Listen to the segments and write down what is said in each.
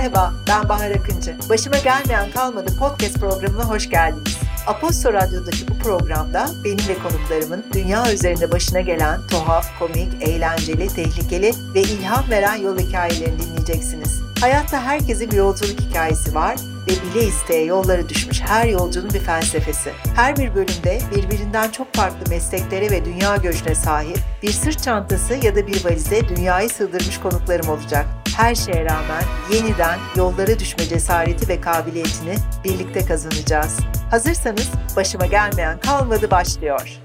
Merhaba, ben Bahar Akıncı. Başıma gelmeyen kalmadı podcast programına hoş geldiniz. Aposto Radyo'daki bu programda benim ve konuklarımın dünya üzerinde başına gelen tuhaf, komik, eğlenceli, tehlikeli ve ilham veren yol hikayelerini dinleyeceksiniz. Hayatta herkesin bir yolculuk hikayesi var ve bile isteye yollara düşmüş her yolcunun bir felsefesi. Her bir bölümde birbirinden çok farklı mesleklere ve dünya görüşüne sahip bir sırt çantası ya da bir valize dünyayı sığdırmış konuklarım olacak. Her şeye rağmen yeniden yollara düşme cesareti ve kabiliyetini birlikte kazanacağız. Hazırsanız başıma gelmeyen kalmadı başlıyor.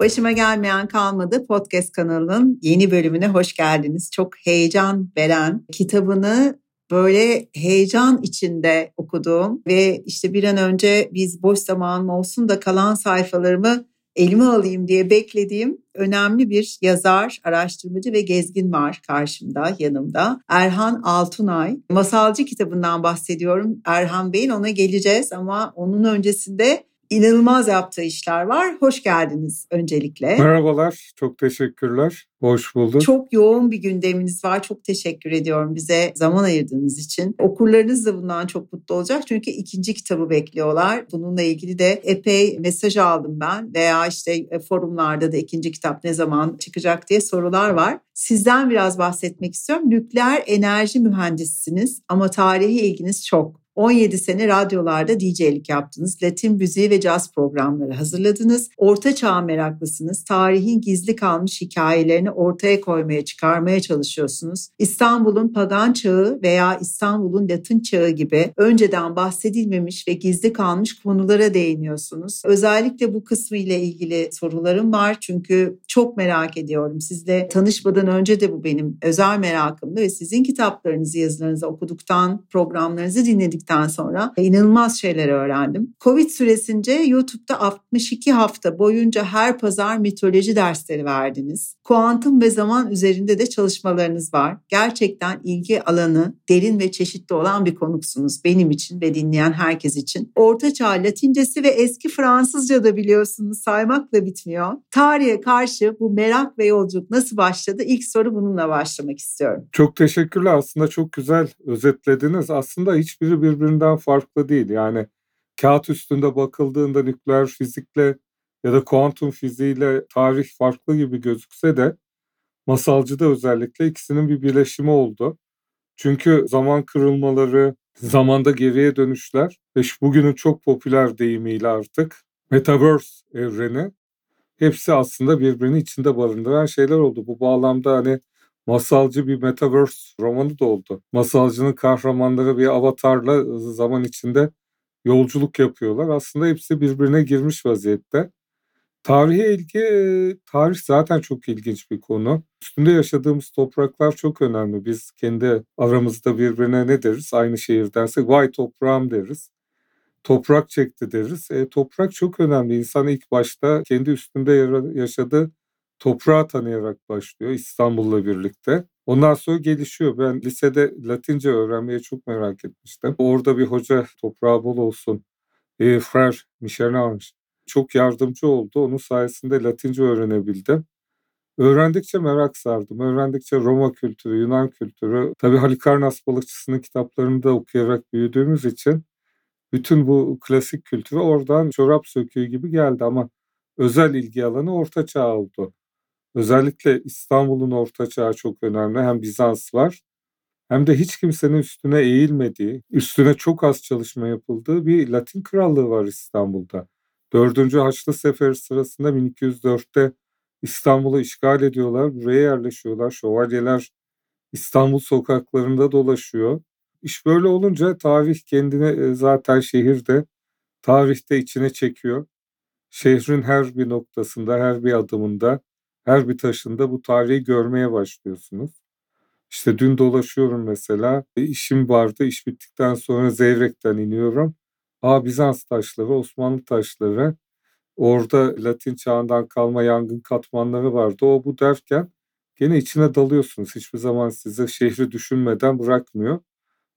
Başıma gelmeyen kalmadı podcast kanalının yeni bölümüne hoş geldiniz. Çok heyecan veren kitabını böyle heyecan içinde okuduğum ve işte bir an önce biz boş zamanım olsun da kalan sayfalarımı elime alayım diye beklediğim önemli bir yazar, araştırmacı ve gezgin var karşımda, yanımda. Erhan Altunay. Masalcı kitabından bahsediyorum. Erhan Bey'in ona geleceğiz ama onun öncesinde inanılmaz yaptığı işler var. Hoş geldiniz öncelikle. Merhabalar, çok teşekkürler. Hoş bulduk. Çok yoğun bir gündeminiz var. Çok teşekkür ediyorum bize zaman ayırdığınız için. Okurlarınız da bundan çok mutlu olacak. Çünkü ikinci kitabı bekliyorlar. Bununla ilgili de epey mesaj aldım ben. Veya işte e, forumlarda da ikinci kitap ne zaman çıkacak diye sorular var. Sizden biraz bahsetmek istiyorum. Nükleer enerji mühendisisiniz ama tarihi ilginiz çok. 17 sene radyolarda DJ'lik yaptınız. Latin müziği ve caz programları hazırladınız. Orta çağ meraklısınız. Tarihin gizli kalmış hikayelerini ortaya koymaya, çıkarmaya çalışıyorsunuz. İstanbul'un pagan çağı veya İstanbul'un Latin çağı gibi önceden bahsedilmemiş ve gizli kalmış konulara değiniyorsunuz. Özellikle bu kısmı ile ilgili sorularım var. Çünkü çok merak ediyorum. Sizle tanışmadan önce de bu benim özel merakımdı ve sizin kitaplarınızı, yazılarınızı okuduktan, programlarınızı dinledik geldikten sonra inanılmaz şeyler öğrendim. Covid süresince YouTube'da 62 hafta boyunca her pazar mitoloji dersleri verdiniz. Kuantum ve zaman üzerinde de çalışmalarınız var. Gerçekten ilgi alanı derin ve çeşitli olan bir konuksunuz benim için ve dinleyen herkes için. Orta Çağ Latincesi ve eski Fransızca da biliyorsunuz saymakla bitmiyor. Tarihe karşı bu merak ve yolculuk nasıl başladı? İlk soru bununla başlamak istiyorum. Çok teşekkürler. Aslında çok güzel özetlediniz. Aslında hiçbiri bir birbirinden farklı değil. Yani kağıt üstünde bakıldığında nükleer fizikle ya da kuantum fiziğiyle tarih farklı gibi gözükse de masalcıda özellikle ikisinin bir birleşimi oldu. Çünkü zaman kırılmaları, zamanda geriye dönüşler ve bugünün çok popüler deyimiyle artık Metaverse evreni hepsi aslında birbirini içinde barındıran şeyler oldu. Bu bağlamda hani masalcı bir metaverse romanı da oldu. Masalcının kahramanları bir avatarla zaman içinde yolculuk yapıyorlar. Aslında hepsi birbirine girmiş vaziyette. Tarihe ilgi, tarih zaten çok ilginç bir konu. Üstünde yaşadığımız topraklar çok önemli. Biz kendi aramızda birbirine ne deriz? Aynı şehirdensek vay toprağım deriz. Toprak çekti deriz. E, toprak çok önemli. İnsan ilk başta kendi üstünde yaşadığı toprağı tanıyarak başlıyor İstanbul'la birlikte. Ondan sonra gelişiyor. Ben lisede Latince öğrenmeye çok merak etmiştim. Orada bir hoca toprağı bol olsun. E, Frère Michelange çok yardımcı oldu. Onun sayesinde Latince öğrenebildim. Öğrendikçe merak sardım. Öğrendikçe Roma kültürü, Yunan kültürü, tabii Halikarnas balıkçısının kitaplarını da okuyarak büyüdüğümüz için bütün bu klasik kültürü oradan çorap söküğü gibi geldi ama özel ilgi alanı Orta Çağ oldu. Özellikle İstanbul'un Orta Çağı çok önemli. Hem Bizans var hem de hiç kimsenin üstüne eğilmediği, üstüne çok az çalışma yapıldığı bir Latin krallığı var İstanbul'da. 4. Haçlı Seferi sırasında 1204'te İstanbul'u işgal ediyorlar, buraya yerleşiyorlar. Şövalyeler İstanbul sokaklarında dolaşıyor. İş böyle olunca tarih kendini e, zaten şehirde, tarihte içine çekiyor. Şehrin her bir noktasında, her bir adımında her bir taşında bu tarihi görmeye başlıyorsunuz. İşte dün dolaşıyorum mesela. E, işim vardı. İş bittikten sonra Zeyrek'ten iniyorum. Aa Bizans taşları, Osmanlı taşları. Orada Latin çağından kalma yangın katmanları vardı. O bu derken gene içine dalıyorsunuz. Hiçbir zaman size şehri düşünmeden bırakmıyor.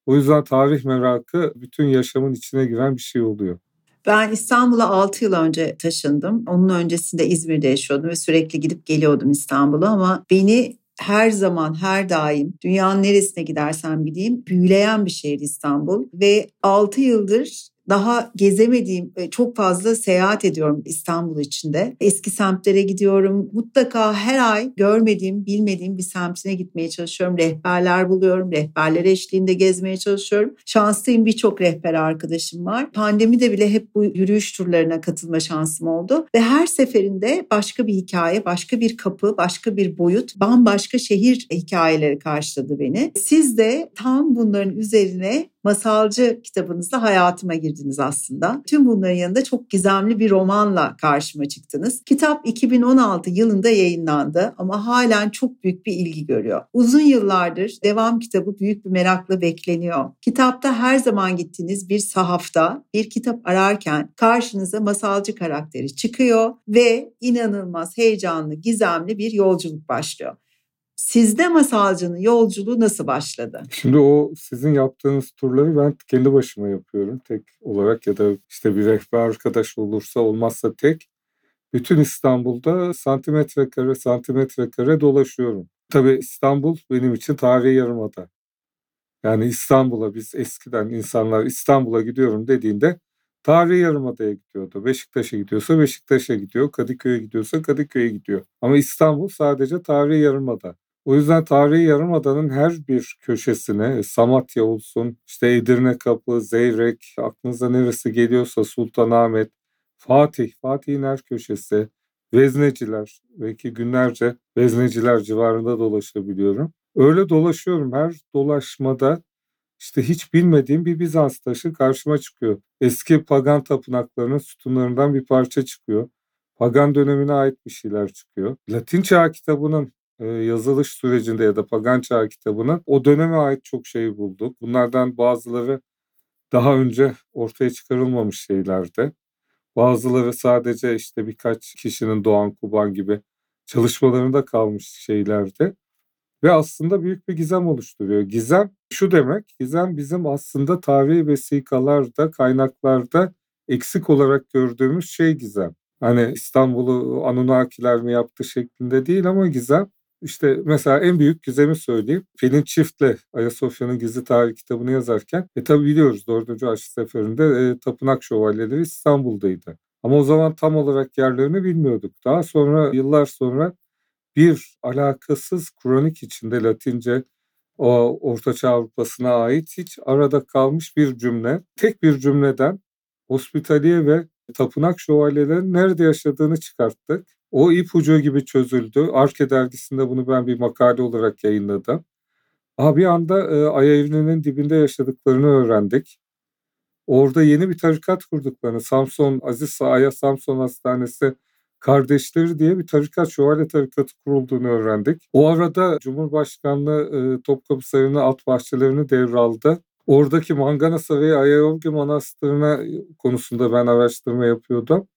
O yüzden tarih merakı bütün yaşamın içine giren bir şey oluyor. Ben İstanbul'a 6 yıl önce taşındım. Onun öncesinde İzmir'de yaşıyordum ve sürekli gidip geliyordum İstanbul'a ama beni her zaman her daim dünyanın neresine gidersen bileyim büyüleyen bir şehir İstanbul ve 6 yıldır daha gezemediğim e, çok fazla seyahat ediyorum İstanbul içinde. Eski semtlere gidiyorum. Mutlaka her ay görmediğim, bilmediğim bir semtine gitmeye çalışıyorum. Rehberler buluyorum. Rehberler eşliğinde gezmeye çalışıyorum. Şanslıyım birçok rehber arkadaşım var. Pandemide bile hep bu yürüyüş turlarına katılma şansım oldu. Ve her seferinde başka bir hikaye, başka bir kapı, başka bir boyut, bambaşka şehir hikayeleri karşıladı beni. Siz de tam bunların üzerine masalcı kitabınızla hayatıma girdiniz aslında. Tüm bunların yanında çok gizemli bir romanla karşıma çıktınız. Kitap 2016 yılında yayınlandı ama halen çok büyük bir ilgi görüyor. Uzun yıllardır devam kitabı büyük bir merakla bekleniyor. Kitapta her zaman gittiğiniz bir sahafta bir kitap ararken karşınıza masalcı karakteri çıkıyor ve inanılmaz heyecanlı, gizemli bir yolculuk başlıyor. Sizde masalcının yolculuğu nasıl başladı? Şimdi o sizin yaptığınız turları ben kendi başıma yapıyorum tek olarak ya da işte bir rehber arkadaş olursa olmazsa tek. Bütün İstanbul'da santimetre kare santimetre kare dolaşıyorum. Tabii İstanbul benim için tarihi yarımada. Yani İstanbul'a biz eskiden insanlar İstanbul'a gidiyorum dediğinde tarihi yarımadaya gidiyordu. Beşiktaş'a gidiyorsa Beşiktaş'a gidiyor, Kadıköy'e gidiyorsa Kadıköy'e gidiyor. Ama İstanbul sadece tarihi yarımada. O yüzden tarihi yarımadanın her bir köşesine e, Samatya olsun, işte Edirne Kapı, Zeyrek, aklınıza neresi geliyorsa Sultanahmet, Fatih, Fatih'in her köşesi, Vezneciler, belki günlerce Vezneciler civarında dolaşabiliyorum. Öyle dolaşıyorum. Her dolaşmada işte hiç bilmediğim bir Bizans taşı karşıma çıkıyor. Eski pagan tapınaklarının sütunlarından bir parça çıkıyor. Pagan dönemine ait bir şeyler çıkıyor. Latin çağ kitabının yazılış sürecinde ya da Pagan Çağ kitabının o döneme ait çok şey bulduk. Bunlardan bazıları daha önce ortaya çıkarılmamış şeylerdi. Bazıları sadece işte birkaç kişinin Doğan Kuban gibi çalışmalarında kalmış şeylerdi. Ve aslında büyük bir gizem oluşturuyor. Gizem şu demek, gizem bizim aslında tarihi vesikalarda, kaynaklarda eksik olarak gördüğümüz şey gizem. Hani İstanbul'u Anunnakiler mi yaptı şeklinde değil ama gizem işte mesela en büyük gizemi söyleyeyim. Pelin Çift'le Ayasofya'nın Gizli Tarih kitabını yazarken e tabi biliyoruz 4. Haçlı Seferi'nde e, tapınak şövalyeleri İstanbul'daydı. Ama o zaman tam olarak yerlerini bilmiyorduk. Daha sonra yıllar sonra bir alakasız kronik içinde Latince o Ortaçağ Avrupa'sına ait hiç arada kalmış bir cümle. Tek bir cümleden Hospitaliye ve tapınak şövalyelerin nerede yaşadığını çıkarttık. O ipucu gibi çözüldü. Arke dergisinde bunu ben bir makale olarak yayınladım. Aha bir anda e, Ay evreninin dibinde yaşadıklarını öğrendik. Orada yeni bir tarikat kurduklarını, Samson, Aziz Sa'ya Samson Hastanesi kardeşleri diye bir tarikat, şövalye tarikatı kurulduğunu öğrendik. O arada Cumhurbaşkanlığı e, Topkapı Sarayı'nın alt bahçelerini devraldı. Oradaki Manganasa ve Ayayolgi Manastırı'na konusunda ben araştırma yapıyordum.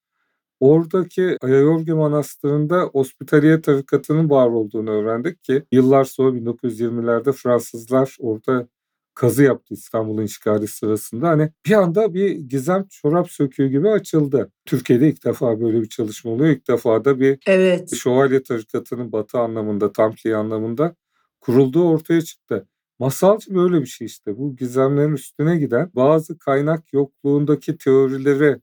Oradaki Ayayorgi Manastırı'nda Hospitaliye tarikatının var olduğunu öğrendik ki yıllar sonra 1920'lerde Fransızlar orada kazı yaptı İstanbul'un işgali sırasında. Hani bir anda bir gizem çorap söküğü gibi açıldı. Türkiye'de ilk defa böyle bir çalışma oluyor. İlk defa da bir evet. şövalye tarikatının batı anlamında, Tampliye anlamında kurulduğu ortaya çıktı. Masalcı böyle bir şey işte. Bu gizemlerin üstüne giden bazı kaynak yokluğundaki teorileri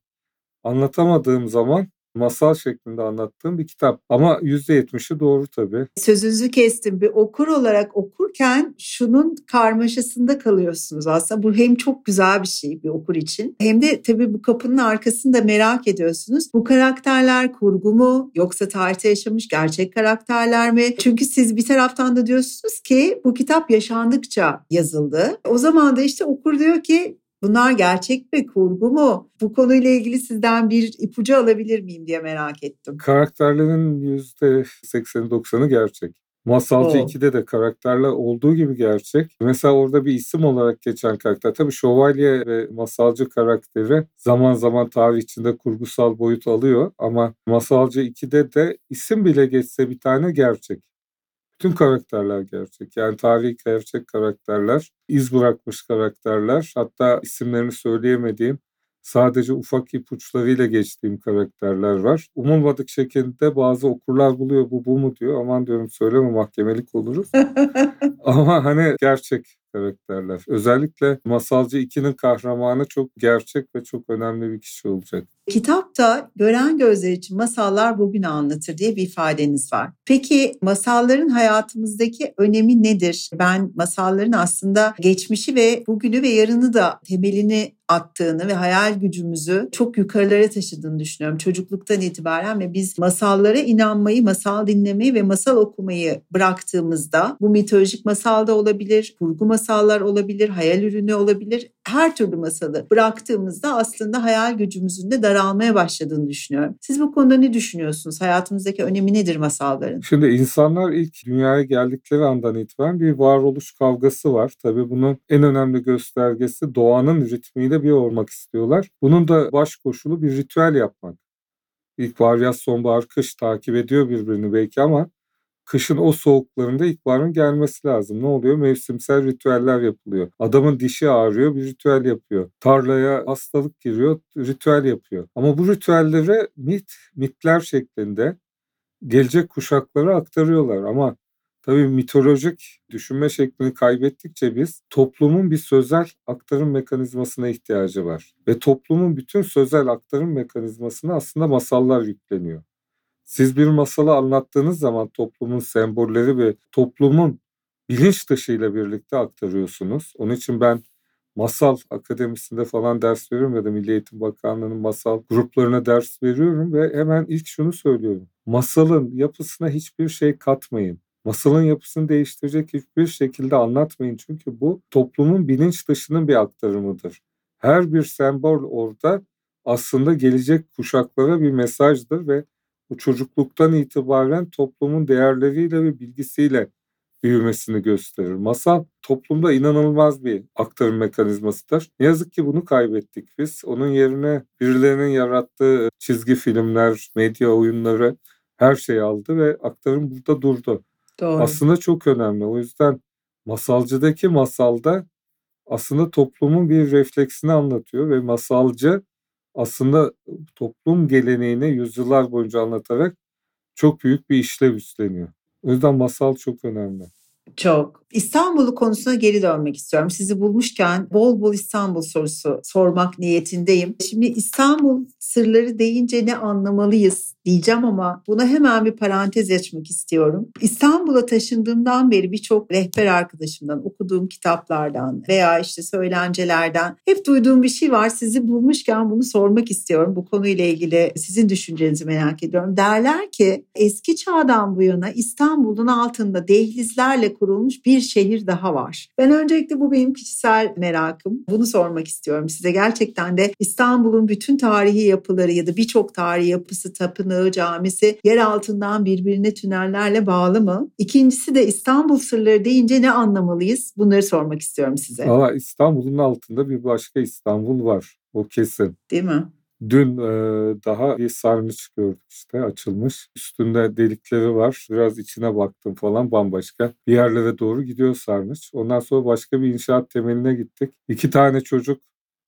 anlatamadığım zaman masal şeklinde anlattığım bir kitap. Ama %70'i doğru tabii. Sözünüzü kestim. Bir okur olarak okurken şunun karmaşasında kalıyorsunuz aslında. Bu hem çok güzel bir şey bir okur için. Hem de tabii bu kapının arkasında merak ediyorsunuz. Bu karakterler kurgu mu yoksa tarihte yaşamış gerçek karakterler mi? Çünkü siz bir taraftan da diyorsunuz ki bu kitap yaşandıkça yazıldı. O zaman da işte okur diyor ki Bunlar gerçek mi, kurgu mu? Bu konuyla ilgili sizden bir ipucu alabilir miyim diye merak ettim. Karakterlerin %80-90'ı gerçek. Masalcı oh. 2'de de karakterler olduğu gibi gerçek. Mesela orada bir isim olarak geçen karakter. Tabii şövalye ve masalcı karakteri zaman zaman tarih içinde kurgusal boyut alıyor. Ama masalcı 2'de de isim bile geçse bir tane gerçek. Tüm karakterler gerçek. Yani tarihi gerçek karakterler, iz bırakmış karakterler. Hatta isimlerini söyleyemediğim sadece ufak ipuçlarıyla geçtiğim karakterler var. Umulmadık şekilde bazı okurlar buluyor bu bu mu diyor. Aman diyorum söyleme mahkemelik oluruz. Ama hani gerçek karakterler. Özellikle Masalcı 2'nin kahramanı çok gerçek ve çok önemli bir kişi olacak. Kitapta gören gözler için masallar bugünü anlatır diye bir ifadeniz var. Peki masalların hayatımızdaki önemi nedir? Ben masalların aslında geçmişi ve bugünü ve yarını da temelini attığını ve hayal gücümüzü çok yukarılara taşıdığını düşünüyorum çocukluktan itibaren ve biz masallara inanmayı, masal dinlemeyi ve masal okumayı bıraktığımızda bu mitolojik masal da olabilir, kurgu masallar olabilir, hayal ürünü olabilir. Her türlü masalı bıraktığımızda aslında hayal gücümüzün de daralmaya başladığını düşünüyorum. Siz bu konuda ne düşünüyorsunuz? Hayatımızdaki önemi nedir masalların? Şimdi insanlar ilk dünyaya geldikleri andan itibaren bir varoluş kavgası var. Tabii bunun en önemli göstergesi doğanın ritmiyle bir olmak istiyorlar. Bunun da baş koşulu bir ritüel yapmak. İlk varyas sonbahar kış takip ediyor birbirini belki ama kışın o soğuklarında ilkbaharın gelmesi lazım. Ne oluyor? Mevsimsel ritüeller yapılıyor. Adamın dişi ağrıyor bir ritüel yapıyor. Tarlaya hastalık giriyor ritüel yapıyor. Ama bu ritüelleri mit, mitler şeklinde gelecek kuşaklara aktarıyorlar. Ama tabii mitolojik düşünme şeklini kaybettikçe biz toplumun bir sözel aktarım mekanizmasına ihtiyacı var. Ve toplumun bütün sözel aktarım mekanizmasına aslında masallar yükleniyor. Siz bir masalı anlattığınız zaman toplumun sembolleri ve toplumun bilinç dışıyla birlikte aktarıyorsunuz. Onun için ben masal akademisinde falan ders veriyorum ya da Milli Eğitim Bakanlığı'nın masal gruplarına ders veriyorum ve hemen ilk şunu söylüyorum. Masalın yapısına hiçbir şey katmayın. Masalın yapısını değiştirecek hiçbir şekilde anlatmayın çünkü bu toplumun bilinç dışının bir aktarımıdır. Her bir sembol orada aslında gelecek kuşaklara bir mesajdır ve bu çocukluktan itibaren toplumun değerleriyle ve bilgisiyle büyümesini gösterir. Masal toplumda inanılmaz bir aktarım mekanizmasıdır. Ne yazık ki bunu kaybettik biz. Onun yerine birilerinin yarattığı çizgi filmler, medya oyunları her şeyi aldı ve aktarım burada durdu. Doğru. Aslında çok önemli. O yüzden masalcıdaki masalda aslında toplumun bir refleksini anlatıyor ve masalcı aslında toplum geleneğini yüzyıllar boyunca anlatarak çok büyük bir işlev üstleniyor. O yüzden masal çok önemli. Çok. İstanbul'u konusuna geri dönmek istiyorum. Sizi bulmuşken bol bol İstanbul sorusu sormak niyetindeyim. Şimdi İstanbul sırları deyince ne anlamalıyız diyeceğim ama buna hemen bir parantez açmak istiyorum. İstanbul'a taşındığımdan beri birçok rehber arkadaşımdan, okuduğum kitaplardan veya işte söylencelerden hep duyduğum bir şey var. Sizi bulmuşken bunu sormak istiyorum. Bu konuyla ilgili sizin düşüncenizi merak ediyorum. Derler ki eski çağdan bu yana İstanbul'un altında dehlizlerle kurulmuş bir şehir daha var. Ben öncelikle bu benim kişisel merakım. Bunu sormak istiyorum size. Gerçekten de İstanbul'un bütün tarihi yapıları ya da birçok tarihi yapısı, tapınağı, camisi yer altından birbirine tünellerle bağlı mı? İkincisi de İstanbul sırları deyince ne anlamalıyız? Bunları sormak istiyorum size. Valla İstanbul'un altında bir başka İstanbul var. O kesin. Değil mi? Dün e, daha bir sarnıç gördük işte açılmış. Üstünde delikleri var. Biraz içine baktım falan bambaşka. Bir yerlere doğru gidiyor sarnıç. Ondan sonra başka bir inşaat temeline gittik. İki tane çocuk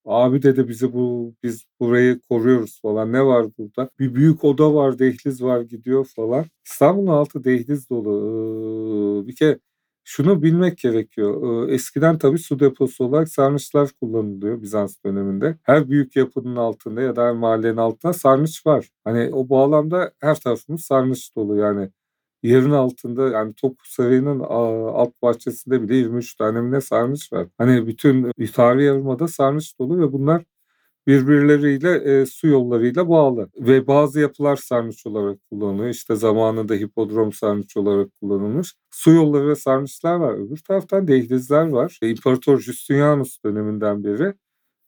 Abi dedi bizi bu biz burayı koruyoruz falan. Ne var burada? Bir büyük oda var, dehliz var gidiyor falan. İstanbul'un altı dehliz dolu. Ee, bir kere şunu bilmek gerekiyor. Eskiden tabii su deposu olarak sarnıçlar kullanılıyor Bizans döneminde. Her büyük yapının altında ya da her mahallenin altında sarnıç var. Hani o bağlamda her tarafımız sarnıç dolu yani. Yerin altında yani Topkapı Sarayı'nın alt bahçesinde bile 23 tane ne sarnıç var. Hani bütün tarihi yarımada sarnıç dolu ve bunlar birbirleriyle e, su yollarıyla bağlı. Ve bazı yapılar sarnıç olarak kullanılıyor. İşte zamanında hipodrom sarnıç olarak kullanılmış. Su yolları ve sarnıçlar var. Öbür taraftan dehlizler var. E, İmparator Justinianus döneminden beri.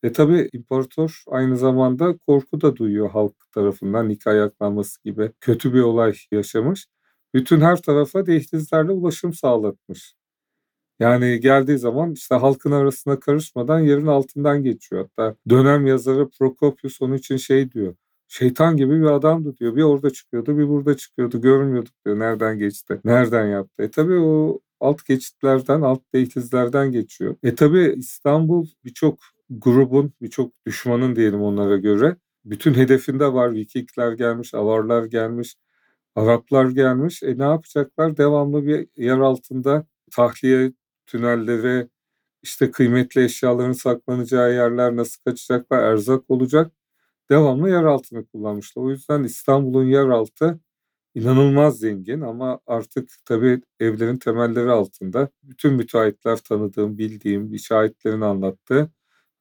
E tabi imparator aynı zamanda korku da duyuyor halk tarafından Nika ayaklanması gibi kötü bir olay yaşamış. Bütün her tarafa dehlizlerle ulaşım sağlatmış. Yani geldiği zaman işte halkın arasına karışmadan yerin altından geçiyor. Hatta dönem yazarı Prokopius onun için şey diyor. Şeytan gibi bir adamdı diyor. Bir orada çıkıyordu bir burada çıkıyordu. Görmüyorduk diyor. Nereden geçti? Nereden yaptı? E tabii o alt geçitlerden, alt dehlizlerden geçiyor. E tabii İstanbul birçok grubun, birçok düşmanın diyelim onlara göre. Bütün hedefinde var. Vikingler gelmiş, Avarlar gelmiş, Araplar gelmiş. E ne yapacaklar? Devamlı bir yer altında tahliye tünelleri, işte kıymetli eşyaların saklanacağı yerler nasıl kaçacaklar, erzak olacak. Devamlı yer altını kullanmışlar. O yüzden İstanbul'un yer altı inanılmaz zengin ama artık tabii evlerin temelleri altında. Bütün müteahhitler tanıdığım, bildiğim, şahitlerin anlattığı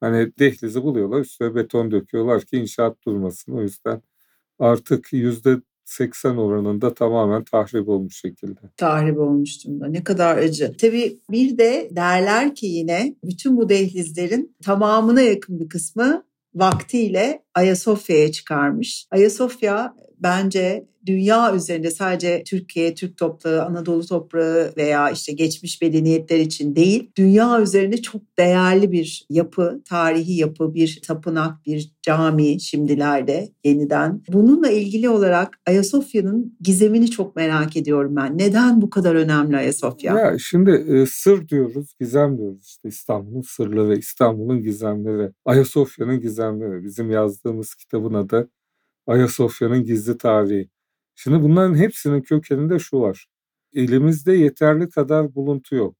hani dehlizi buluyorlar, üstüne beton döküyorlar ki inşaat durmasın. O yüzden artık yüzde 80 oranında tamamen tahrip olmuş şekilde. Tahrip olmuş durumda. Ne kadar acı. Tabii bir de derler ki yine bütün bu dehlizlerin tamamına yakın bir kısmı vaktiyle Ayasofya'ya çıkarmış. Ayasofya bence dünya üzerinde sadece Türkiye, Türk toprağı, Anadolu toprağı veya işte geçmiş medeniyetler için değil, dünya üzerinde çok değerli bir yapı, tarihi yapı, bir tapınak, bir cami şimdilerde yeniden. Bununla ilgili olarak Ayasofya'nın gizemini çok merak ediyorum ben. Neden bu kadar önemli Ayasofya? Ya şimdi e, sır diyoruz, gizem diyoruz. İşte İstanbul'un sırları, İstanbul'un gizemleri, Ayasofya'nın gizemleri. Bizim yazdığımız kitabın adı Ayasofya'nın gizli tarihi. Şimdi bunların hepsinin kökeninde şu var. Elimizde yeterli kadar buluntu yok.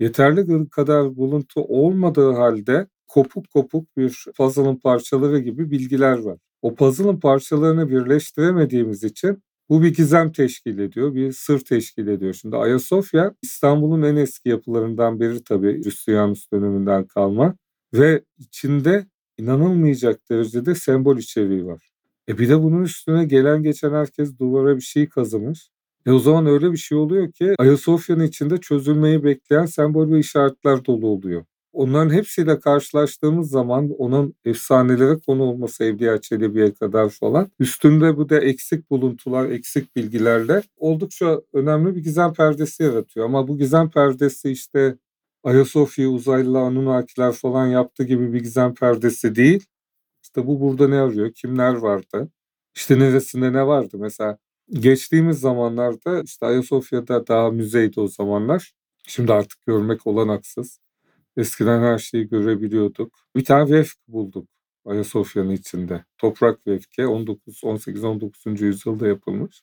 Yeterli kadar buluntu olmadığı halde kopuk kopuk bir puzzle'ın parçaları gibi bilgiler var. O puzzle'ın parçalarını birleştiremediğimiz için bu bir gizem teşkil ediyor, bir sır teşkil ediyor. Şimdi Ayasofya İstanbul'un en eski yapılarından biri tabii Justinianus döneminden kalma ve içinde inanılmayacak derecede sembol içeriği var. E bir de bunun üstüne gelen geçen herkes duvara bir şey kazımış. E o zaman öyle bir şey oluyor ki Ayasofya'nın içinde çözülmeyi bekleyen sembol ve işaretler dolu oluyor. Onların hepsiyle karşılaştığımız zaman onun efsanelere konu olması Evliya Çelebi'ye kadar falan üstünde bu da eksik buluntular, eksik bilgilerle oldukça önemli bir gizem perdesi yaratıyor. Ama bu gizem perdesi işte Ayasofya, uzaylılar, Anunnakiler falan yaptığı gibi bir gizem perdesi değil. İşte bu burada ne arıyor? Kimler vardı? İşte neresinde ne vardı? Mesela geçtiğimiz zamanlarda işte Ayasofya'da daha müzeydi o zamanlar. Şimdi artık görmek olanaksız. Eskiden her şeyi görebiliyorduk. Bir tane vefk bulduk Ayasofya'nın içinde. Toprak vefki 19 18 19. yüzyılda yapılmış.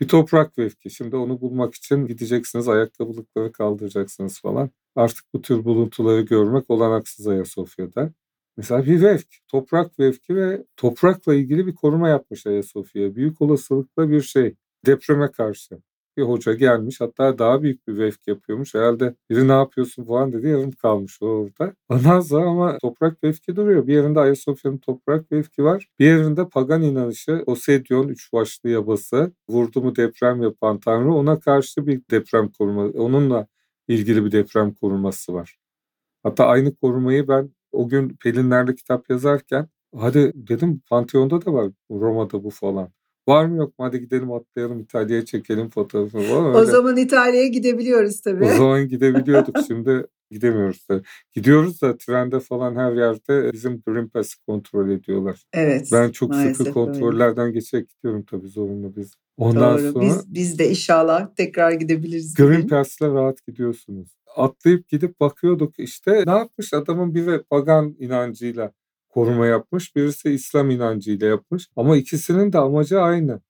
Bir toprak vefki. Şimdi onu bulmak için gideceksiniz, ayakkabılıkları kaldıracaksınız falan. Artık bu tür buluntuları görmek olanaksız Ayasofya'da. Mesela bir vefk, toprak vefki ve toprakla ilgili bir koruma yapmış Ayasofya. Büyük olasılıkla bir şey, depreme karşı. Bir hoca gelmiş hatta daha büyük bir vefk yapıyormuş. Herhalde biri ne yapıyorsun falan dedi yarım kalmış orada. Ondan sonra ama toprak vefki duruyor. Bir yerinde Ayasofya'nın toprak vefki var. Bir yerinde pagan inanışı Osedyon üç başlı yabası vurdu mu deprem yapan tanrı ona karşı bir deprem koruma onunla ilgili bir deprem koruması var. Hatta aynı korumayı ben o gün Pelinler'de kitap yazarken hadi dedim Pantheon'da da var Roma'da bu falan. Var mı yok mu hadi gidelim atlayalım İtalya'ya çekelim fotoğrafını falan. Öyle. O zaman İtalya'ya gidebiliyoruz tabii. O zaman gidebiliyorduk şimdi gidemiyoruz tabii. Gidiyoruz da trende falan her yerde bizim Green Pass'ı kontrol ediyorlar. Evet. Ben çok sıkı kontrollerden öyle. geçerek gidiyorum tabii zorunlu biz. Ondan Doğru. sonra biz, biz de inşallah tekrar gidebiliriz. Green Pass'le rahat gidiyorsunuz atlayıp gidip bakıyorduk işte. Ne yapmış? Adamın biri pagan inancıyla koruma yapmış birisi İslam inancıyla yapmış. Ama ikisinin de amacı aynı.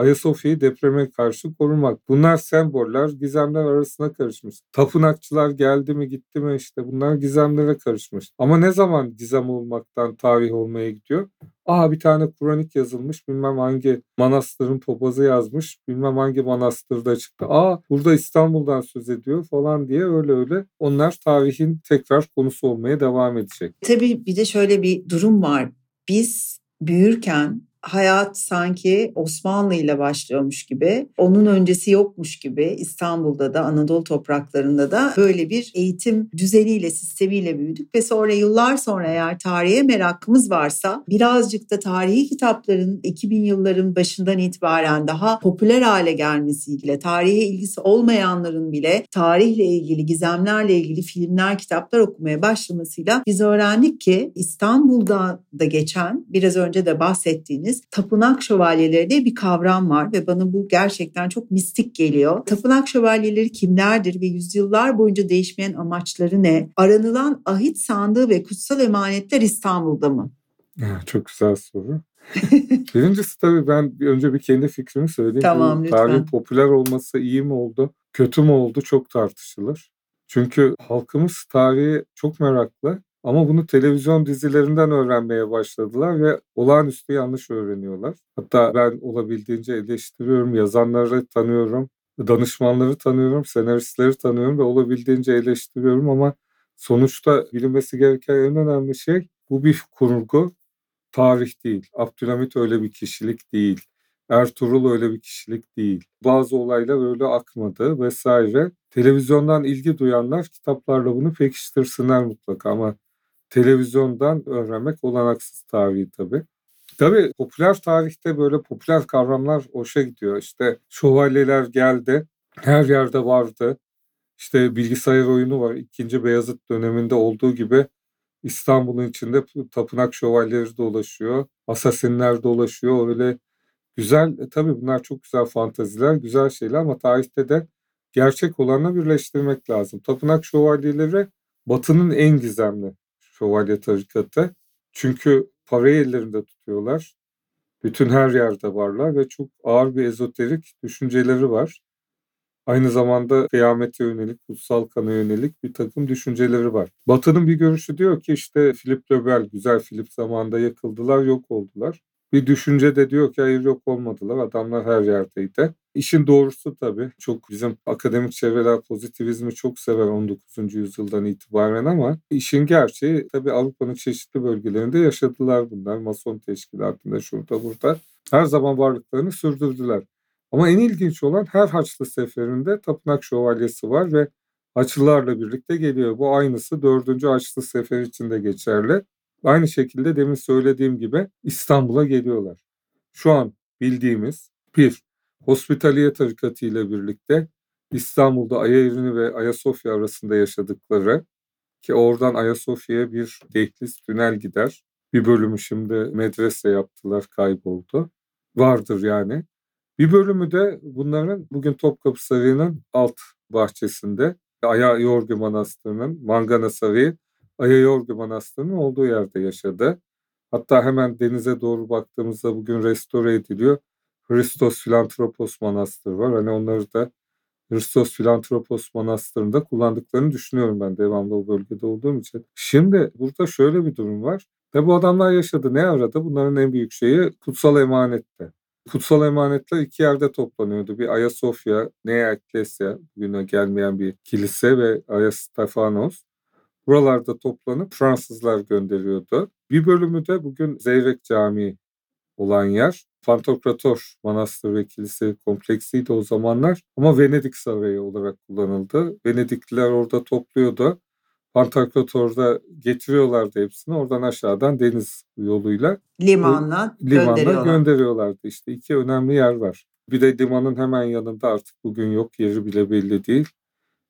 Ayasofya'yı depreme karşı korumak. Bunlar semboller, gizemler arasına karışmış. Tapınakçılar geldi mi gitti mi işte bunlar gizemlere karışmış. Ama ne zaman gizem olmaktan tarih olmaya gidiyor? Aa bir tane Kur'anik yazılmış bilmem hangi manastırın papazı yazmış bilmem hangi manastırda çıktı. Aa burada İstanbul'dan söz ediyor falan diye öyle öyle onlar tarihin tekrar konusu olmaya devam edecek. Tabii bir de şöyle bir durum var. Biz büyürken hayat sanki Osmanlı ile başlıyormuş gibi, onun öncesi yokmuş gibi İstanbul'da da Anadolu topraklarında da böyle bir eğitim düzeniyle, sistemiyle büyüdük ve sonra yıllar sonra eğer tarihe merakımız varsa birazcık da tarihi kitapların 2000 yılların başından itibaren daha popüler hale gelmesiyle, tarihe ilgisi olmayanların bile tarihle ilgili, gizemlerle ilgili filmler, kitaplar okumaya başlamasıyla biz öğrendik ki İstanbul'da da geçen biraz önce de bahsettiğiniz bahsettiğiniz tapınak şövalyeleri diye bir kavram var ve bana bu gerçekten çok mistik geliyor. Tapınak şövalyeleri kimlerdir ve yüzyıllar boyunca değişmeyen amaçları ne? Aranılan ahit sandığı ve kutsal emanetler İstanbul'da mı? çok güzel soru. Birincisi tabii ben önce bir kendi fikrimi söyleyeyim. Tamam, lütfen. Tarihin popüler olması iyi mi oldu, kötü mü oldu çok tartışılır. Çünkü halkımız tarihi çok meraklı ama bunu televizyon dizilerinden öğrenmeye başladılar ve olağanüstü yanlış öğreniyorlar. Hatta ben olabildiğince eleştiriyorum, yazanları tanıyorum, danışmanları tanıyorum, senaristleri tanıyorum ve olabildiğince eleştiriyorum ama sonuçta bilinmesi gereken en önemli şey bu bir kurgu, tarih değil. Abdülhamit öyle bir kişilik değil. Ertuğrul öyle bir kişilik değil. Bazı olaylar öyle akmadı vesaire. Televizyondan ilgi duyanlar kitaplarla bunu pekiştirsinler mutlaka ama televizyondan öğrenmek olanaksız tarihi tabii. Tabii popüler tarihte böyle popüler kavramlar hoşa gidiyor. İşte şövalyeler geldi, her yerde vardı. İşte bilgisayar oyunu var. İkinci Beyazıt döneminde olduğu gibi İstanbul'un içinde tapınak şövalyeleri dolaşıyor. Asasinler dolaşıyor. Öyle güzel, e, tabii bunlar çok güzel fantaziler, güzel şeyler ama tarihte de gerçek olanla birleştirmek lazım. Tapınak şövalyeleri Batı'nın en gizemli şövalye tarikatı. Çünkü parayı ellerinde tutuyorlar. Bütün her yerde varlar ve çok ağır bir ezoterik düşünceleri var. Aynı zamanda kıyamete yönelik, kutsal kana yönelik bir takım düşünceleri var. Batı'nın bir görüşü diyor ki işte Philip Lebel, güzel Philip zamanında yakıldılar, yok oldular. Bir düşünce de diyor ki hayır yok olmadılar. Adamlar her yerdeydi. İşin doğrusu tabii çok bizim akademik çevreler pozitivizmi çok sever 19. yüzyıldan itibaren ama işin gerçeği tabii Avrupa'nın çeşitli bölgelerinde yaşadılar bunlar. Mason teşkilatında şurada burada. Her zaman varlıklarını sürdürdüler. Ama en ilginç olan her Haçlı seferinde tapınak şövalyesi var ve Haçlılarla birlikte geliyor. Bu aynısı 4. Haçlı sefer için de geçerli. Aynı şekilde demin söylediğim gibi İstanbul'a geliyorlar. Şu an bildiğimiz bir Hospitaliye tarikatı ile birlikte İstanbul'da Ayaevini ve Ayasofya arasında yaşadıkları ki oradan Ayasofya'ya bir dehliz tünel gider. Bir bölümü şimdi medrese yaptılar kayboldu. Vardır yani. Bir bölümü de bunların bugün Topkapı Sarayı'nın alt bahçesinde Aya Yorgu Manastırı'nın Mangana Sarayı Ayayorgu Manastırı'nın olduğu yerde yaşadı. Hatta hemen denize doğru baktığımızda bugün restore ediliyor. Hristos Filantropos Manastırı var. Hani onları da Hristos Filantropos Manastırı'nda kullandıklarını düşünüyorum ben devamlı o bölgede olduğum için. Şimdi burada şöyle bir durum var. Ve bu adamlar yaşadı. Ne arada? Bunların en büyük şeyi kutsal emanette. Kutsal emanetler iki yerde toplanıyordu. Bir Ayasofya, Nea Ecclesia, bugüne gelmeyen bir kilise ve Ayastefanos. Buralarda toplanıp Fransızlar gönderiyordu. Bir bölümü de bugün Zeyrek Camii olan yer. Pantokrator Manastır ve Kilise kompleksiydi o zamanlar ama Venedik Sarayı olarak kullanıldı. Venedikliler orada topluyordu. Pantokrator'da getiriyorlardı hepsini. Oradan aşağıdan deniz yoluyla limanla, limanla gönderiyorlar. gönderiyorlardı. İşte iki önemli yer var. Bir de limanın hemen yanında artık bugün yok yeri bile belli değil.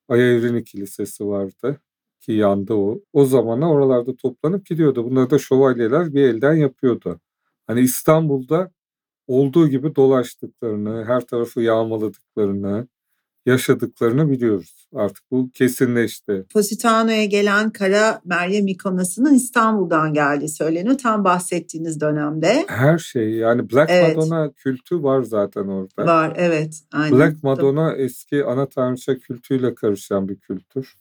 Ayavrini Kilisesi vardı ki yandı o. O zamana oralarda toplanıp gidiyordu. Bunları da şövalyeler bir elden yapıyordu. Hani İstanbul'da olduğu gibi dolaştıklarını, her tarafı yağmaladıklarını, yaşadıklarını biliyoruz. Artık bu kesinleşti. Positano'ya gelen Kara Meryem ikonasının İstanbul'dan geldiği söyleniyor. Tam bahsettiğiniz dönemde. Her şey yani Black evet. Madonna kültü var zaten orada. Var evet. Aynen. Black Madonna eski ana tanrıça kültüyle karışan bir kültür.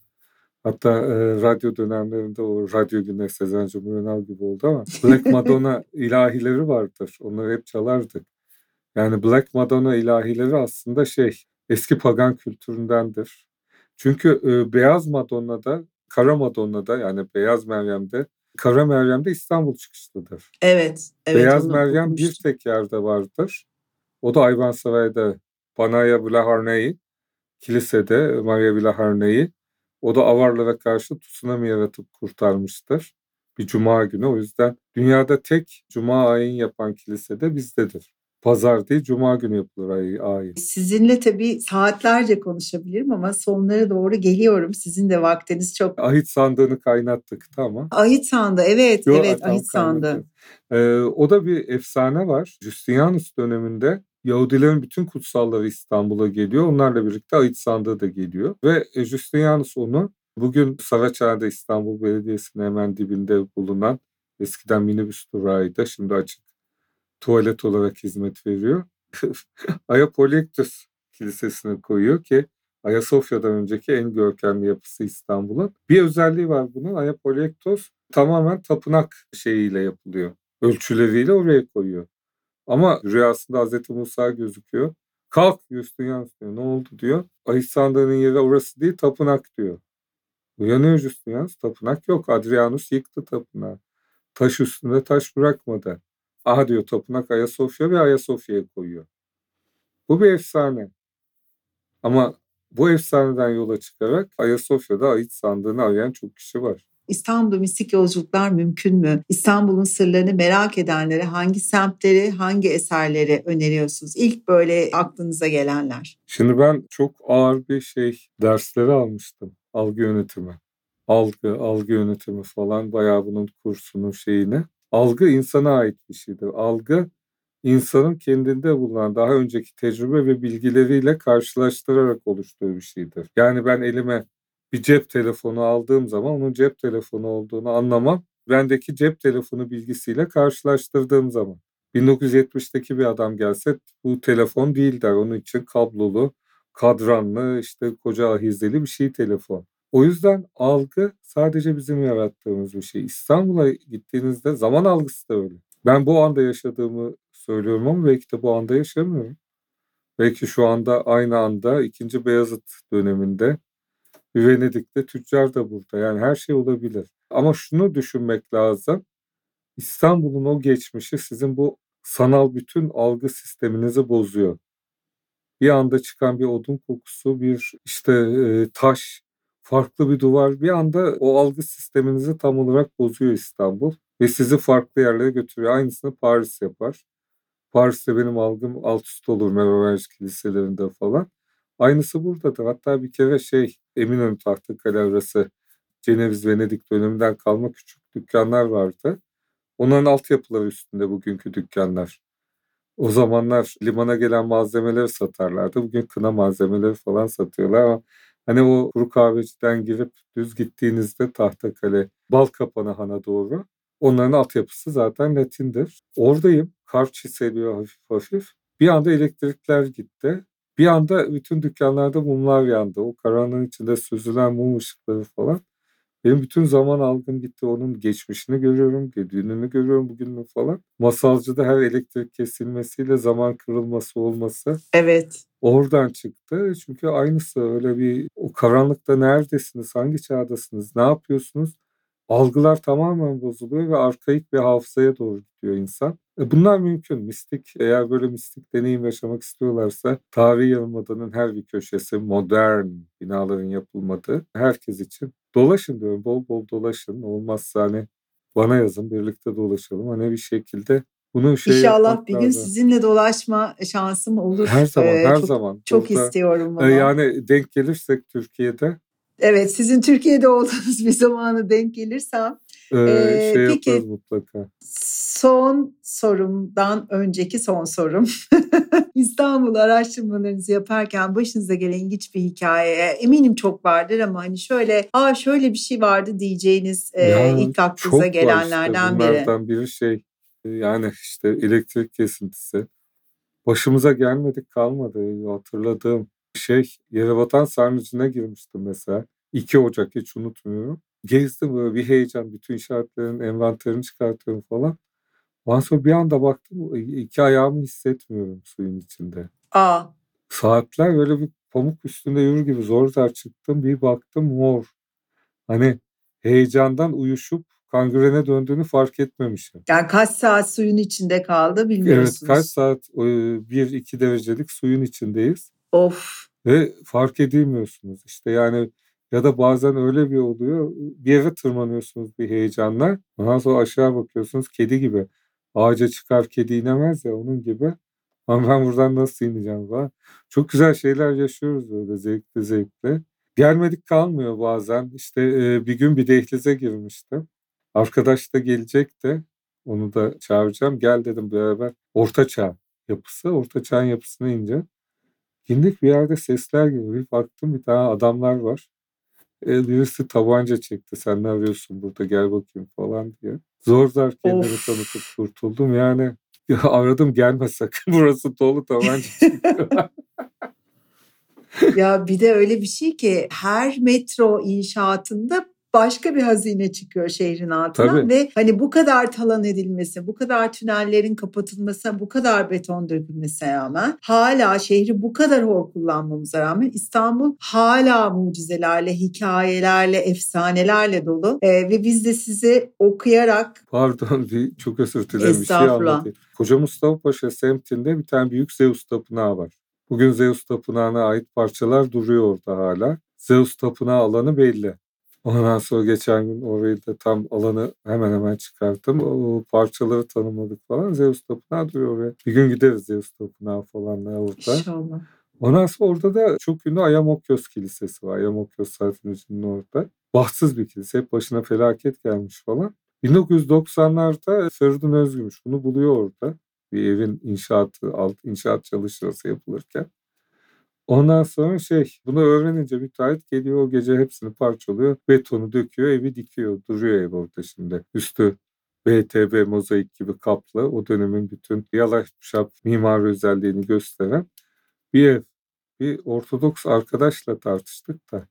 Hatta e, radyo dönemlerinde o radyo güne Sezen Cumhuriyet gibi oldu ama Black Madonna ilahileri vardır. Onları hep çalardık. Yani Black Madonna ilahileri aslında şey eski pagan kültüründendir. Çünkü e, Beyaz Madonna'da, Kara Madonna'da yani Beyaz Meryem'de, Kara Meryem'de İstanbul çıkışlıdır. Evet. evet Beyaz Meryem okumuştum. bir tek yerde vardır. O da Ayvansaray'da Banaya Blaharneyi, kilisede Maria Blaharneyi o da Avarlara karşı tsunami yaratıp kurtarmıştır. Bir cuma günü. O yüzden dünyada tek cuma ayin yapan kilise de bizdedir. Pazar değil, cuma günü yapılır ay, ayin. Sizinle tabii saatlerce konuşabilirim ama sonlara doğru geliyorum. Sizin de vaktiniz çok. Ahit sandığını kaynattık tamam. Ahit sandı evet Yo, evet ahit sandı. kaynattık. Ee, o da bir efsane var. Justinianus döneminde Yahudilerin bütün kutsalları İstanbul'a geliyor. Onlarla birlikte Ahit sandığı da geliyor. Ve e, Justinianus onu bugün Saraçhane'de İstanbul Belediyesi'nin hemen dibinde bulunan eskiden minibüs durağıydı. Şimdi açık tuvalet olarak hizmet veriyor. Ayapolektus Kilisesi'ne koyuyor ki Ayasofya'dan önceki en görkemli yapısı İstanbul'un. Bir özelliği var bunun. Ayapolektos tamamen tapınak şeyiyle yapılıyor. Ölçüleriyle oraya koyuyor. Ama rüyasında Hazreti Musa gözüküyor. Kalk Justinianus diyor. Ne oldu diyor. Ahissanda'nın yeri orası değil tapınak diyor. Uyanıyor Justinianus. Tapınak yok. Adrianus yıktı tapınağı. Taş üstünde taş bırakmadı. Aha diyor tapınak Ayasofya ve Ayasofya'ya koyuyor. Bu bir efsane. Ama bu efsaneden yola çıkarak Ayasofya'da ait sandığını arayan çok kişi var. İstanbul'da mistik yolculuklar mümkün mü? İstanbul'un sırlarını merak edenlere hangi semtleri, hangi eserleri öneriyorsunuz? İlk böyle aklınıza gelenler. Şimdi ben çok ağır bir şey dersleri almıştım. Algı yönetimi. Algı, algı yönetimi falan bayağı bunun kursunun şeyini. Algı insana ait bir şeydir. Algı insanın kendinde bulunan daha önceki tecrübe ve bilgileriyle karşılaştırarak oluştuğu bir şeydir. Yani ben elime bir cep telefonu aldığım zaman onun cep telefonu olduğunu anlamam. Bendeki cep telefonu bilgisiyle karşılaştırdığım zaman. 1970'teki bir adam gelse bu telefon değil der. Onun için kablolu, kadranlı, işte koca ahizeli bir şey telefon. O yüzden algı sadece bizim yarattığımız bir şey. İstanbul'a gittiğinizde zaman algısı da öyle. Ben bu anda yaşadığımı söylüyorum ama belki de bu anda yaşamıyorum. Belki şu anda aynı anda 2. Beyazıt döneminde Venedik'te tüccar da burada. Yani her şey olabilir. Ama şunu düşünmek lazım. İstanbul'un o geçmişi sizin bu sanal bütün algı sisteminizi bozuyor. Bir anda çıkan bir odun kokusu, bir işte e, taş, farklı bir duvar bir anda o algı sisteminizi tam olarak bozuyor İstanbul ve sizi farklı yerlere götürüyor. Aynısını Paris yapar. Paris'te benim algım alt üst olur Merovingi kiliselerinde falan. Aynısı buradadır. Hatta bir kere şey Eminönü Tahtakale arası Ceneviz Venedik döneminden kalma küçük dükkanlar vardı. Onların altyapıları üstünde bugünkü dükkanlar. O zamanlar limana gelen malzemeleri satarlardı. Bugün kına malzemeleri falan satıyorlar ama hani o kuru kahveciden girip düz gittiğinizde Tahtakale, Balkapanı Han'a doğru onların altyapısı zaten Latindir. Oradayım. Kar çiseliyor hafif hafif. Bir anda elektrikler gitti. Bir anda bütün dükkanlarda mumlar yandı. O karanlığın içinde süzülen mum ışıkları falan. Benim bütün zaman algım gitti. Onun geçmişini görüyorum, dününü görüyorum, bugününü falan. Masalcıda her elektrik kesilmesiyle zaman kırılması olması. Evet. Oradan çıktı. Çünkü aynısı öyle bir o karanlıkta neredesiniz, hangi çağdasınız, ne yapıyorsunuz? Algılar tamamen bozuluyor ve arkaik bir hafızaya doğru gidiyor insan. E bunlar mümkün. Mistik eğer böyle mistik deneyim yaşamak istiyorlarsa tarihi yarımadanın her bir köşesi modern binaların yapılmadığı herkes için dolaşın diyorum. Bol bol dolaşın. Olmazsa hani bana yazın birlikte dolaşalım. Hani bir şekilde bunu şey İnşallah bir gün lazım. sizinle dolaşma şansım olur. Her zaman, ee, her çok, zaman. Çok Burada, istiyorum bunu. Yani denk gelirsek Türkiye'de. Evet, sizin Türkiye'de olduğunuz bir zamanı denk gelirsem. Ee, şey peki, mutlaka. Son sorumdan önceki son sorum. İstanbul araştırmalarınızı yaparken başınıza gelen ilginç bir hikaye eminim çok vardır ama hani şöyle aa şöyle bir şey vardı diyeceğiniz ya, e, ilk aklınıza gelenlerden işte. biri. Bunlardan biri şey yani işte elektrik kesintisi. Başımıza gelmedik kalmadı hatırladığım şey Yerebatan Sarnıcı'na girmiştim mesela. 2 Ocak hiç unutmuyorum. Gezdim böyle bir heyecan. Bütün işaretlerin envanterini çıkartıyorum falan. Ondan sonra bir anda baktım iki ayağımı hissetmiyorum suyun içinde. Aa. Saatler böyle bir pamuk üstünde yürür gibi zor zor çıktım. Bir baktım mor. Hani heyecandan uyuşup kangrene döndüğünü fark etmemişim. Yani kaç saat suyun içinde kaldı bilmiyorsunuz. Evet kaç saat bir iki derecelik suyun içindeyiz. Of. Ve fark edilmiyorsunuz. İşte yani ya da bazen öyle bir oluyor. Bir yere tırmanıyorsunuz bir heyecanla. Ondan sonra aşağı bakıyorsunuz kedi gibi. Ağaca çıkar kedi inemez ya onun gibi. Ama ben buradan nasıl ineceğim falan. Çok güzel şeyler yaşıyoruz böyle zevkli zevkli. Gelmedik kalmıyor bazen. İşte e, bir gün bir dehlize girmiştim. Arkadaş da gelecekti. Onu da çağıracağım. Gel dedim beraber. Orta çağ yapısı. Orta çağın yapısına ince. İndik bir yerde sesler geliyor. Bir baktım bir tane adamlar var. E, birisi tabanca çekti. Sen ne arıyorsun burada gel bakayım falan diye. Zor zor kendimi of. tanıtıp kurtuldum. Yani ya aradım gelme sakın burası dolu tabanca çekiyor. ya bir de öyle bir şey ki her metro inşaatında başka bir hazine çıkıyor şehrin altından Tabii. ve hani bu kadar talan edilmesi, bu kadar tünellerin kapatılması, bu kadar beton dökülmesine rağmen hala şehri bu kadar hor kullanmamıza rağmen İstanbul hala mucizelerle, hikayelerle, efsanelerle dolu ee, ve biz de sizi okuyarak Pardon bir çok özür dilerim bir şey anlatayım. Koca Mustafa Paşa semtinde bir tane büyük Zeus tapınağı var. Bugün Zeus tapınağına ait parçalar duruyor orada hala. Zeus tapınağı alanı belli. Ondan sonra geçen gün orayı da tam alanı hemen hemen çıkarttım. O parçaları tanımladık falan. Zeus Tapınağı duruyor oraya. Bir gün gideriz Zeus Tapınağı falan orada. İnşallah. Ondan sonra orada da çok ünlü Ayamokyos Kilisesi var. Ayamokyos Sarfinüzü'nün orada. Bahtsız bir kilise. Hep başına felaket gelmiş falan. 1990'larda Feridun Özgümüş bunu buluyor orada. Bir evin inşaatı, alt inşaat çalışması yapılırken. Ondan sonra şey bunu öğrenince müteahhit geliyor o gece hepsini parçalıyor. Betonu döküyor evi dikiyor. Duruyor ev orada şimdi. Üstü BTB mozaik gibi kaplı. O dönemin bütün yalaş şap mimari özelliğini gösteren bir ev. Bir Ortodoks arkadaşla tartıştık da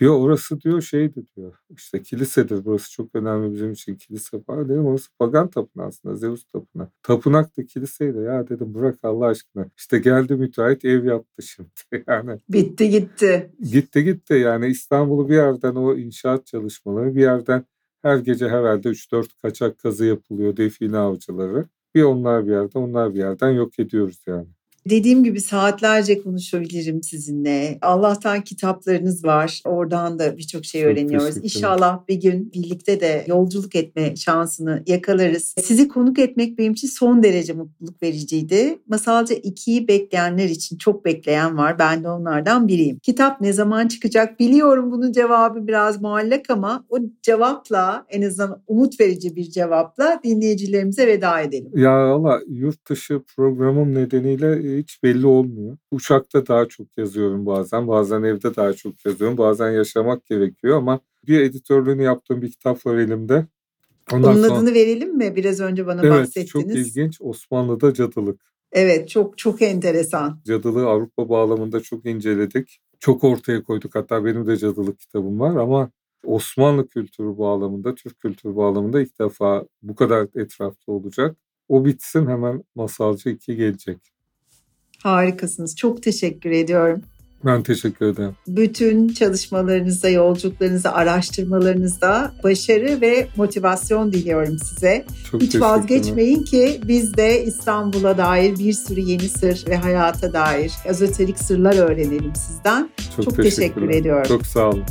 Diyor orası diyor şeydi diyor. İşte kilisedir burası çok önemli bizim için kilise var. Dedim orası pagan tapınağı aslında Zeus tapınağı. Tapınak da kiliseydi ya dedim bırak Allah aşkına. İşte geldi müteahhit ev yaptı şimdi yani. Bitti gitti. Gitti gitti yani İstanbul'u bir yerden o inşaat çalışmaları bir yerden her gece herhalde 3-4 kaçak kazı yapılıyor define avcıları. Bir onlar bir yerde onlar bir yerden yok ediyoruz yani. Dediğim gibi saatlerce konuşabilirim sizinle. Allah'tan kitaplarınız var. Oradan da birçok şey öğreniyoruz. İnşallah bir gün birlikte de yolculuk etme şansını yakalarız. Sizi konuk etmek benim için son derece mutluluk vericiydi. Masalca 2'yi bekleyenler için çok bekleyen var. Ben de onlardan biriyim. Kitap ne zaman çıkacak biliyorum bunun cevabı biraz muallak ama o cevapla en azından umut verici bir cevapla dinleyicilerimize veda edelim. Ya Allah yurt dışı programım nedeniyle hiç belli olmuyor. Uçakta daha çok yazıyorum bazen, bazen evde daha çok yazıyorum, bazen yaşamak gerekiyor ama bir editörlüğünü yaptığım bir kitap var elimde. Ondan Onun sonra... adını verelim mi? Biraz önce bana evet, bahsettiniz. Evet, çok ilginç. Osmanlı'da cadılık. Evet, çok çok enteresan. Cadılığı Avrupa bağlamında çok inceledik. Çok ortaya koyduk. Hatta benim de cadılık kitabım var ama Osmanlı kültürü bağlamında, Türk kültürü bağlamında ilk defa bu kadar etrafta olacak. O bitsin hemen Masalcı 2 gelecek. Harikasınız. Çok teşekkür ediyorum. Ben teşekkür ederim. Bütün çalışmalarınızda, yolculuklarınızda, araştırmalarınızda başarı ve motivasyon diliyorum size. Çok Hiç vazgeçmeyin ki biz de İstanbul'a dair bir sürü yeni sır ve hayata dair ezoterik sırlar öğrenelim sizden. Çok, Çok teşekkür ediyorum. Çok sağ olun.